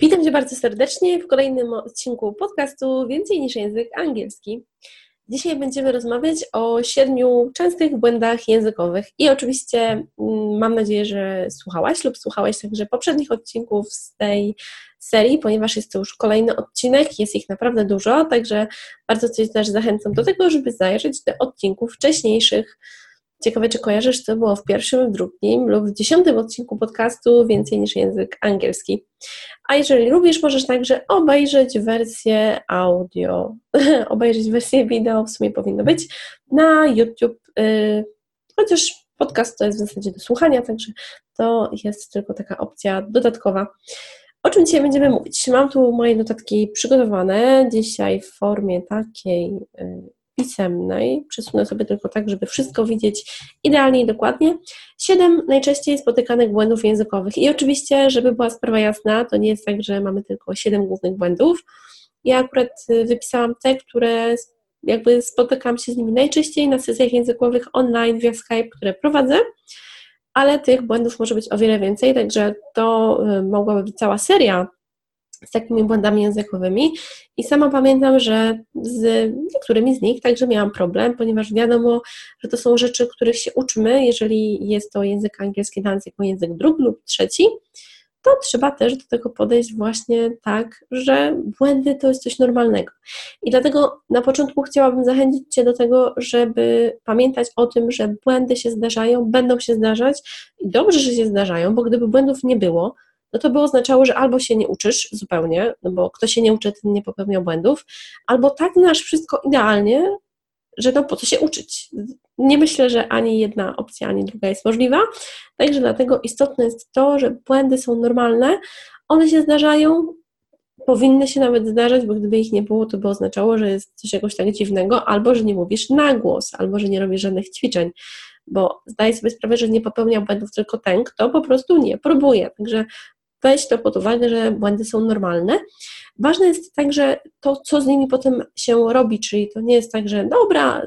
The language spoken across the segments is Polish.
Witam Cię bardzo serdecznie w kolejnym odcinku podcastu Więcej niż język angielski. Dzisiaj będziemy rozmawiać o siedmiu częstych błędach językowych i oczywiście mm, mam nadzieję, że słuchałaś lub słuchałeś także poprzednich odcinków z tej serii, ponieważ jest to już kolejny odcinek, jest ich naprawdę dużo, także bardzo Cię też zachęcam do tego, żeby zajrzeć do odcinków wcześniejszych Ciekawe, czy kojarzysz, co było w pierwszym, w drugim lub w dziesiątym odcinku podcastu Więcej niż język angielski. A jeżeli lubisz, możesz także obejrzeć wersję audio, obejrzeć wersję wideo, w sumie powinno być, na YouTube, yy, chociaż podcast to jest w zasadzie do słuchania, także to jest tylko taka opcja dodatkowa. O czym dzisiaj będziemy mówić? Mam tu moje notatki przygotowane dzisiaj w formie takiej yy, pisemnej, przesunę sobie tylko tak, żeby wszystko widzieć idealnie i dokładnie, siedem najczęściej spotykanych błędów językowych. I oczywiście, żeby była sprawa jasna, to nie jest tak, że mamy tylko siedem głównych błędów. Ja akurat y, wypisałam te, które jakby spotykam się z nimi najczęściej na sesjach językowych online via Skype, które prowadzę, ale tych błędów może być o wiele więcej, także to y, mogłaby być cała seria z takimi błędami językowymi. I sama pamiętam, że z niektórymi z nich także miałam problem, ponieważ wiadomo, że to są rzeczy, których się uczymy, jeżeli jest to język angielski dla nas jako język drugi lub trzeci, to trzeba też do tego podejść właśnie tak, że błędy to jest coś normalnego. I dlatego na początku chciałabym zachęcić Cię do tego, żeby pamiętać o tym, że błędy się zdarzają, będą się zdarzać. I dobrze, że się zdarzają, bo gdyby błędów nie było, no to by oznaczało, że albo się nie uczysz zupełnie, no bo kto się nie uczy, ten nie popełnia błędów, albo tak znasz wszystko idealnie, że no po co się uczyć. Nie myślę, że ani jedna opcja, ani druga jest możliwa, także dlatego istotne jest to, że błędy są normalne, one się zdarzają, powinny się nawet zdarzać, bo gdyby ich nie było, to by oznaczało, że jest coś jakoś tak dziwnego, albo że nie mówisz na głos, albo że nie robisz żadnych ćwiczeń, bo zdaję sobie sprawę, że nie popełnia błędów tylko ten, kto po prostu nie próbuje. Także weź to pod uwagę, że błędy są normalne. Ważne jest także to, co z nimi potem się robi, czyli to nie jest tak, że dobra,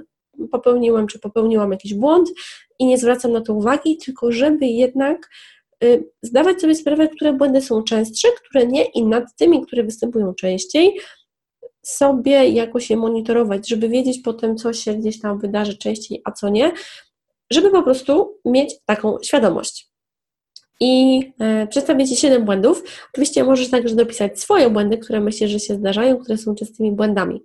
popełniłam czy popełniłam jakiś błąd i nie zwracam na to uwagi, tylko żeby jednak y, zdawać sobie sprawę, które błędy są częstsze, które nie i nad tymi, które występują częściej, sobie jakoś je monitorować, żeby wiedzieć potem, co się gdzieś tam wydarzy częściej, a co nie, żeby po prostu mieć taką świadomość i e, przedstawię Ci 7 błędów. Oczywiście możesz także dopisać swoje błędy, które myślisz, że się zdarzają, które są częstymi błędami.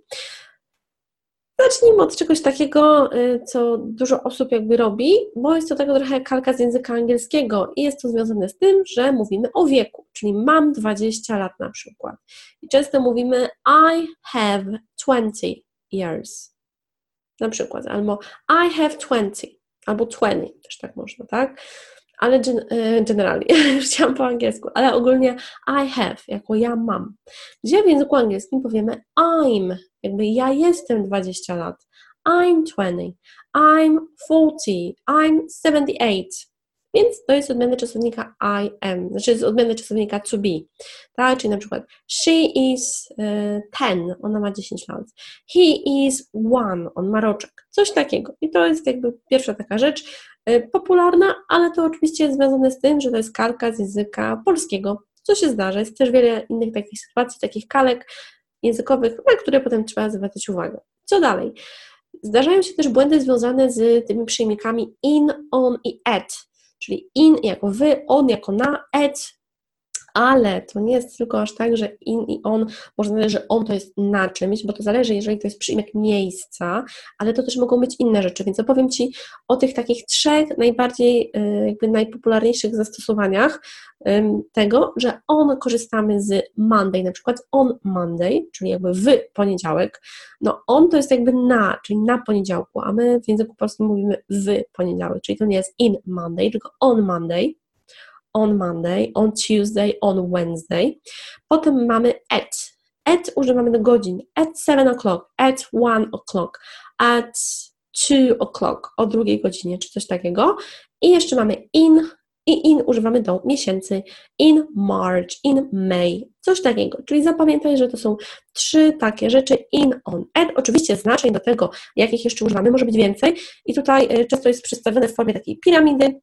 Zacznijmy od czegoś takiego, e, co dużo osób jakby robi, bo jest to tego trochę kalka z języka angielskiego i jest to związane z tym, że mówimy o wieku, czyli mam 20 lat na przykład. I często mówimy I have 20 years na przykład, albo I have 20, albo 20, też tak można, tak? Ale e, generalnie, chciałam po angielsku, ale ogólnie I have, jako ja mam. Gdzie w języku angielskim powiemy I'm, jakby ja jestem 20 lat. I'm 20, I'm 40, I'm 78. Więc to jest odmiana czasownika I am, znaczy jest odmiana czasownika to be. Tak, czyli na przykład she is uh, 10, ona ma 10 lat. He is one, on ma roczek. Coś takiego. I to jest jakby pierwsza taka rzecz, popularna, ale to oczywiście jest związane z tym, że to jest kalka z języka polskiego, co się zdarza. Jest też wiele innych takich sytuacji, takich kalek językowych, na które potem trzeba zwracać uwagę. Co dalej? Zdarzają się też błędy związane z tymi przyjmnikami in, on i at, czyli in jako wy, on jako na, at ale to nie jest tylko aż tak, że in i on, może zależy, że on to jest na czymś, bo to zależy, jeżeli to jest przyjmek miejsca, ale to też mogą być inne rzeczy, więc opowiem Ci o tych takich trzech najbardziej, y, jakby najpopularniejszych zastosowaniach tego, że on korzystamy z Monday, na przykład on Monday, czyli jakby w poniedziałek, no on to jest jakby na, czyli na poniedziałku, a my w języku polskim mówimy w poniedziałek, czyli to nie jest in Monday, tylko on Monday, on Monday, on Tuesday, on Wednesday. Potem mamy at. At używamy do godzin. At 7 o'clock, at 1 o'clock, at 2 o'clock, o drugiej godzinie, czy coś takiego. I jeszcze mamy in, i in używamy do miesięcy. In March, in May, coś takiego. Czyli zapamiętaj, że to są trzy takie rzeczy in, on, at. Oczywiście znaczeń do tego, jakich jeszcze używamy, może być więcej. I tutaj e, często jest przedstawione w formie takiej piramidy,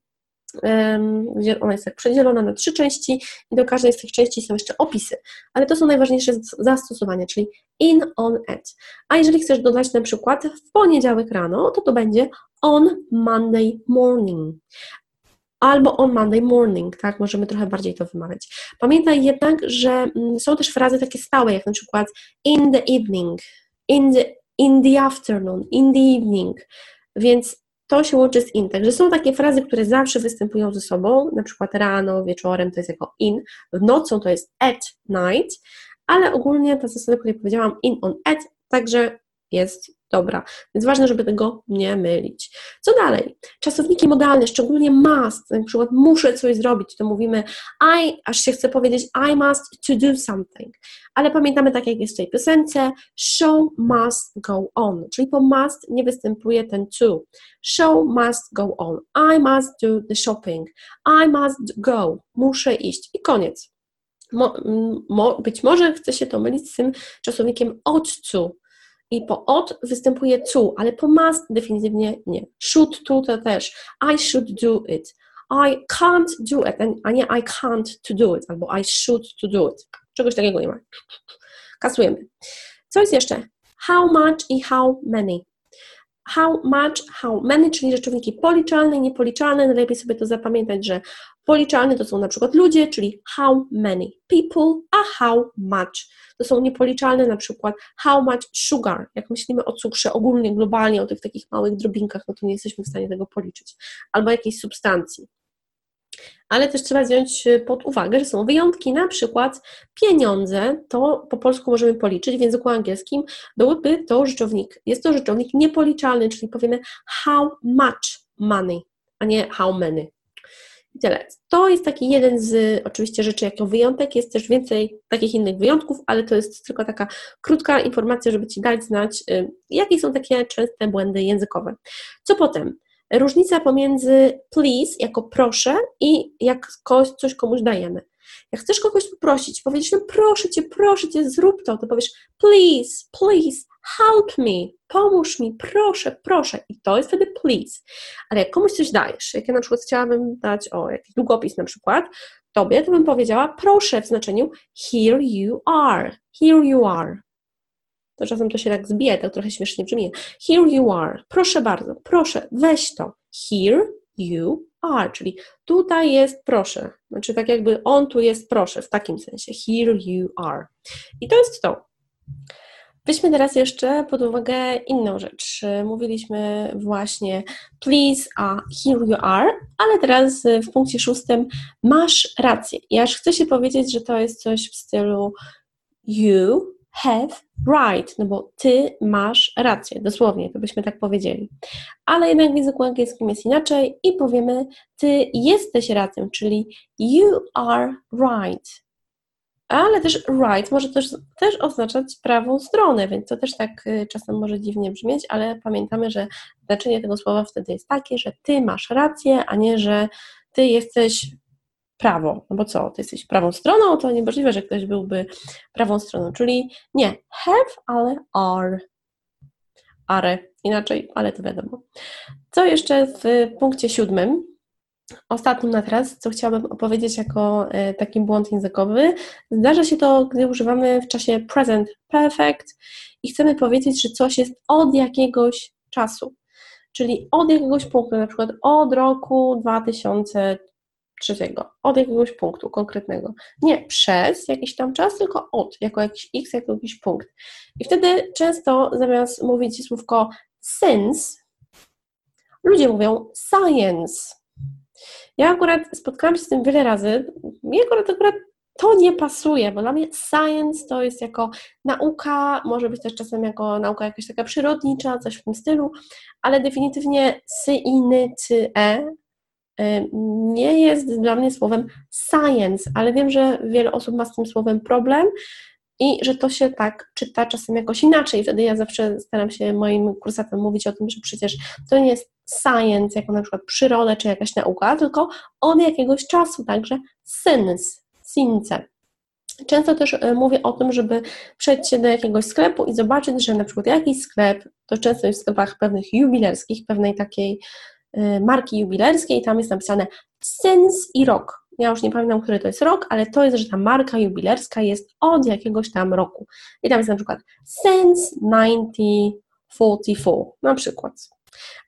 gdzie ona jest tak przedzielona na trzy części i do każdej z tych części są jeszcze opisy. Ale to są najważniejsze zastosowania, czyli in, on, at. A jeżeli chcesz dodać na przykład w poniedziałek rano, to to będzie on Monday morning albo on Monday morning, tak? Możemy trochę bardziej to wymawiać. Pamiętaj jednak, że mm, są też frazy takie stałe, jak na przykład in the evening, in the, in the afternoon, in the evening, więc to się łączy z in. Także są takie frazy, które zawsze występują ze sobą, na przykład rano, wieczorem to jest jako in, nocą to jest at night, ale ogólnie ta zasada, której powiedziałam, in, on, at, także jest dobra. Więc ważne, żeby tego nie mylić. Co dalej? Czasowniki modalne, szczególnie must, na przykład muszę coś zrobić, to mówimy I, aż się chce powiedzieć I must to do something. Ale pamiętamy, tak jak jest w tej piosence, show must go on, czyli po must nie występuje ten to. Show must go on. I must do the shopping. I must go. Muszę iść. I koniec. Mo, mo, być może chce się to mylić z tym czasownikiem ought to, i po od występuje to, ale po must definitywnie nie. Should to to też. I should do it. I can't do it, a nie I can't to do it, albo I should to do it. Czegoś takiego nie ma. Kasujemy. Co jest jeszcze? How much i how many. How much, how many, czyli rzeczowniki policzalne i niepoliczalne. Najlepiej sobie to zapamiętać, że policzalne to są na przykład ludzie, czyli how many people, a how much to są niepoliczalne, na przykład how much sugar. Jak myślimy o cukrze ogólnie, globalnie, o tych takich małych drobinkach, no to nie jesteśmy w stanie tego policzyć. Albo jakiejś substancji. Ale też trzeba wziąć pod uwagę, że są wyjątki, na przykład pieniądze, to po polsku możemy policzyć, w języku angielskim byłby to rzeczownik, jest to rzeczownik niepoliczalny, czyli powiemy how much money, a nie how many. I tyle. To jest taki jeden z oczywiście rzeczy jako wyjątek. Jest też więcej takich innych wyjątków, ale to jest tylko taka krótka informacja, żeby Ci dać znać, y, jakie są takie częste błędy językowe. Co potem? Różnica pomiędzy please jako proszę i jak coś komuś dajemy. Jak chcesz kogoś poprosić, powiedzieć, no proszę cię, proszę cię, zrób to, to powiesz please, please, help me, pomóż mi, proszę, proszę. I to jest wtedy please. Ale jak komuś coś dajesz, jak ja na przykład chciałabym dać, o, jakiś długopis na przykład, tobie, to bym powiedziała proszę w znaczeniu here you are, here you are. To czasem to się tak zbije, tak trochę śmiesznie brzmi. Here you are, proszę bardzo, proszę, weź to. Here you are, czyli tutaj jest proszę. Znaczy tak jakby on tu jest proszę, w takim sensie. Here you are. I to jest to. Weźmy teraz jeszcze pod uwagę inną rzecz. Mówiliśmy właśnie please, a here you are, ale teraz w punkcie szóstym masz rację. Ja aż chcę się powiedzieć, że to jest coś w stylu you have right, no bo ty masz rację, dosłownie, to byśmy tak powiedzieli. Ale jednak w języku angielskim jest inaczej i powiemy ty jesteś racją, czyli you are right ale też right może też, też oznaczać prawą stronę, więc to też tak y, czasem może dziwnie brzmieć, ale pamiętamy, że znaczenie tego słowa wtedy jest takie, że ty masz rację, a nie, że ty jesteś prawo. No bo co, ty jesteś prawą stroną, to niemożliwe, że ktoś byłby prawą stroną, czyli nie have, ale are. Are, inaczej, ale to wiadomo. Co jeszcze w punkcie siódmym? Ostatnim na teraz, co chciałabym opowiedzieć jako e, taki błąd językowy, zdarza się to, gdy używamy w czasie present perfect i chcemy powiedzieć, że coś jest od jakiegoś czasu, czyli od jakiegoś punktu, na przykład od roku 2003, od jakiegoś punktu konkretnego. Nie przez jakiś tam czas, tylko od, jako jakiś x, jako jakiś punkt. I wtedy często zamiast mówić słówko since, ludzie mówią science ja akurat spotkałam się z tym wiele razy. Mi akurat, akurat to nie pasuje, bo dla mnie science to jest jako nauka, może być też czasem jako nauka jakaś taka przyrodnicza, coś w tym stylu, ale definitywnie sy, iny, e nie jest dla mnie słowem science, ale wiem, że wiele osób ma z tym słowem problem i że to się tak czyta czasem jakoś inaczej. Wtedy ja zawsze staram się moim kursatom mówić o tym, że przecież to nie jest science, jako na przykład przyroda czy jakaś nauka, tylko od jakiegoś czasu, także sens, since. Często też e, mówię o tym, żeby przejść się do jakiegoś sklepu i zobaczyć, że na przykład jakiś sklep, to często jest w sklepach pewnych jubilerskich, pewnej takiej marki jubilerskiej, tam jest napisane sens i rok. Ja już nie pamiętam, który to jest rok, ale to jest, że ta marka jubilerska jest od jakiegoś tam roku. I tam jest na przykład since 1944, na przykład.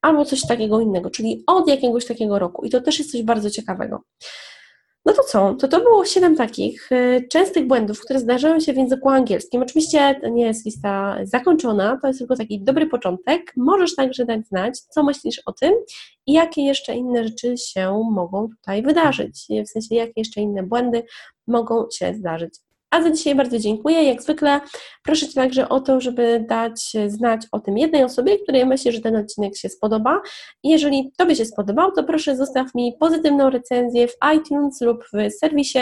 Albo coś takiego innego, czyli od jakiegoś takiego roku. I to też jest coś bardzo ciekawego. No to co? To to było siedem takich y, częstych błędów, które zdarzają się w języku angielskim. Oczywiście to nie jest lista zakończona, to jest tylko taki dobry początek. Możesz także dać znać, co myślisz o tym i jakie jeszcze inne rzeczy się mogą tutaj wydarzyć. W sensie, jakie jeszcze inne błędy mogą się zdarzyć. A za dzisiaj bardzo dziękuję. Jak zwykle proszę Cię także o to, żeby dać znać o tym jednej osobie, której myśli, że ten odcinek się spodoba. Jeżeli Tobie się spodobał, to proszę zostaw mi pozytywną recenzję w iTunes lub w serwisie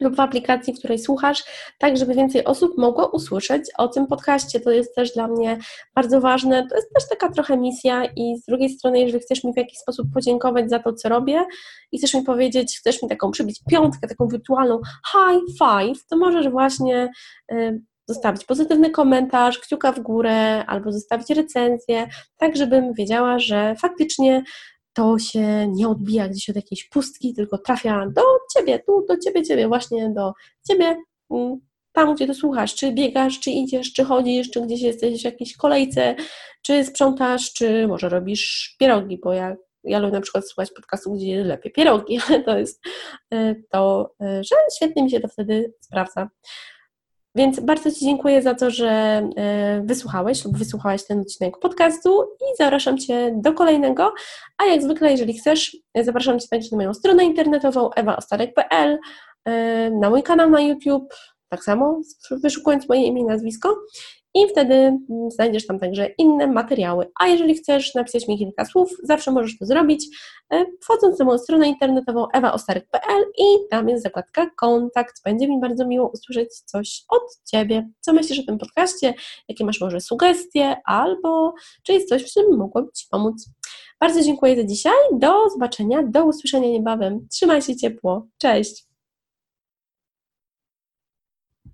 lub w aplikacji, której słuchasz, tak żeby więcej osób mogło usłyszeć o tym podcaście. To jest też dla mnie bardzo ważne. To jest też taka trochę misja i z drugiej strony, jeżeli chcesz mi w jakiś sposób podziękować za to, co robię i chcesz mi powiedzieć, chcesz mi taką przybić piątkę, taką wirtualną high five, to możesz właśnie y, zostawić pozytywny komentarz, kciuka w górę albo zostawić recenzję, tak żebym wiedziała, że faktycznie to się nie odbija gdzieś od jakiejś pustki, tylko trafia do ciebie, tu do ciebie, ciebie, właśnie do ciebie, tam gdzie to słuchasz, czy biegasz, czy idziesz, czy chodzisz, czy gdzieś jesteś w jakiejś kolejce, czy sprzątasz, czy może robisz pierogi, bo ja, ja lubię na przykład słuchać podcastu, gdzie lepiej pierogi, ale to jest e, to, e, że świetnie mi się to wtedy sprawdza. Więc bardzo Ci dziękuję za to, że e, wysłuchałeś lub wysłuchałaś ten odcinek podcastu i zapraszam Cię do kolejnego. A jak zwykle, jeżeli chcesz, zapraszam Cię także na moją stronę internetową ewaostarek.pl, e, na mój kanał na YouTube, tak samo wyszukując moje imię i nazwisko i wtedy mm, znajdziesz tam także inne materiały. A jeżeli chcesz napisać mi kilka słów, zawsze możesz to zrobić, e, wchodząc na moją stronę internetową ewaostarek.pl i tam jest zakładka kontakt. Będzie mi bardzo miło usłyszeć coś od Ciebie. Co myślisz o tym podcaście? Jakie masz może sugestie? Albo czy jest coś, w czym mogłabym Ci pomóc? Bardzo dziękuję za dzisiaj. Do zobaczenia, do usłyszenia niebawem. Trzymaj się ciepło. Cześć!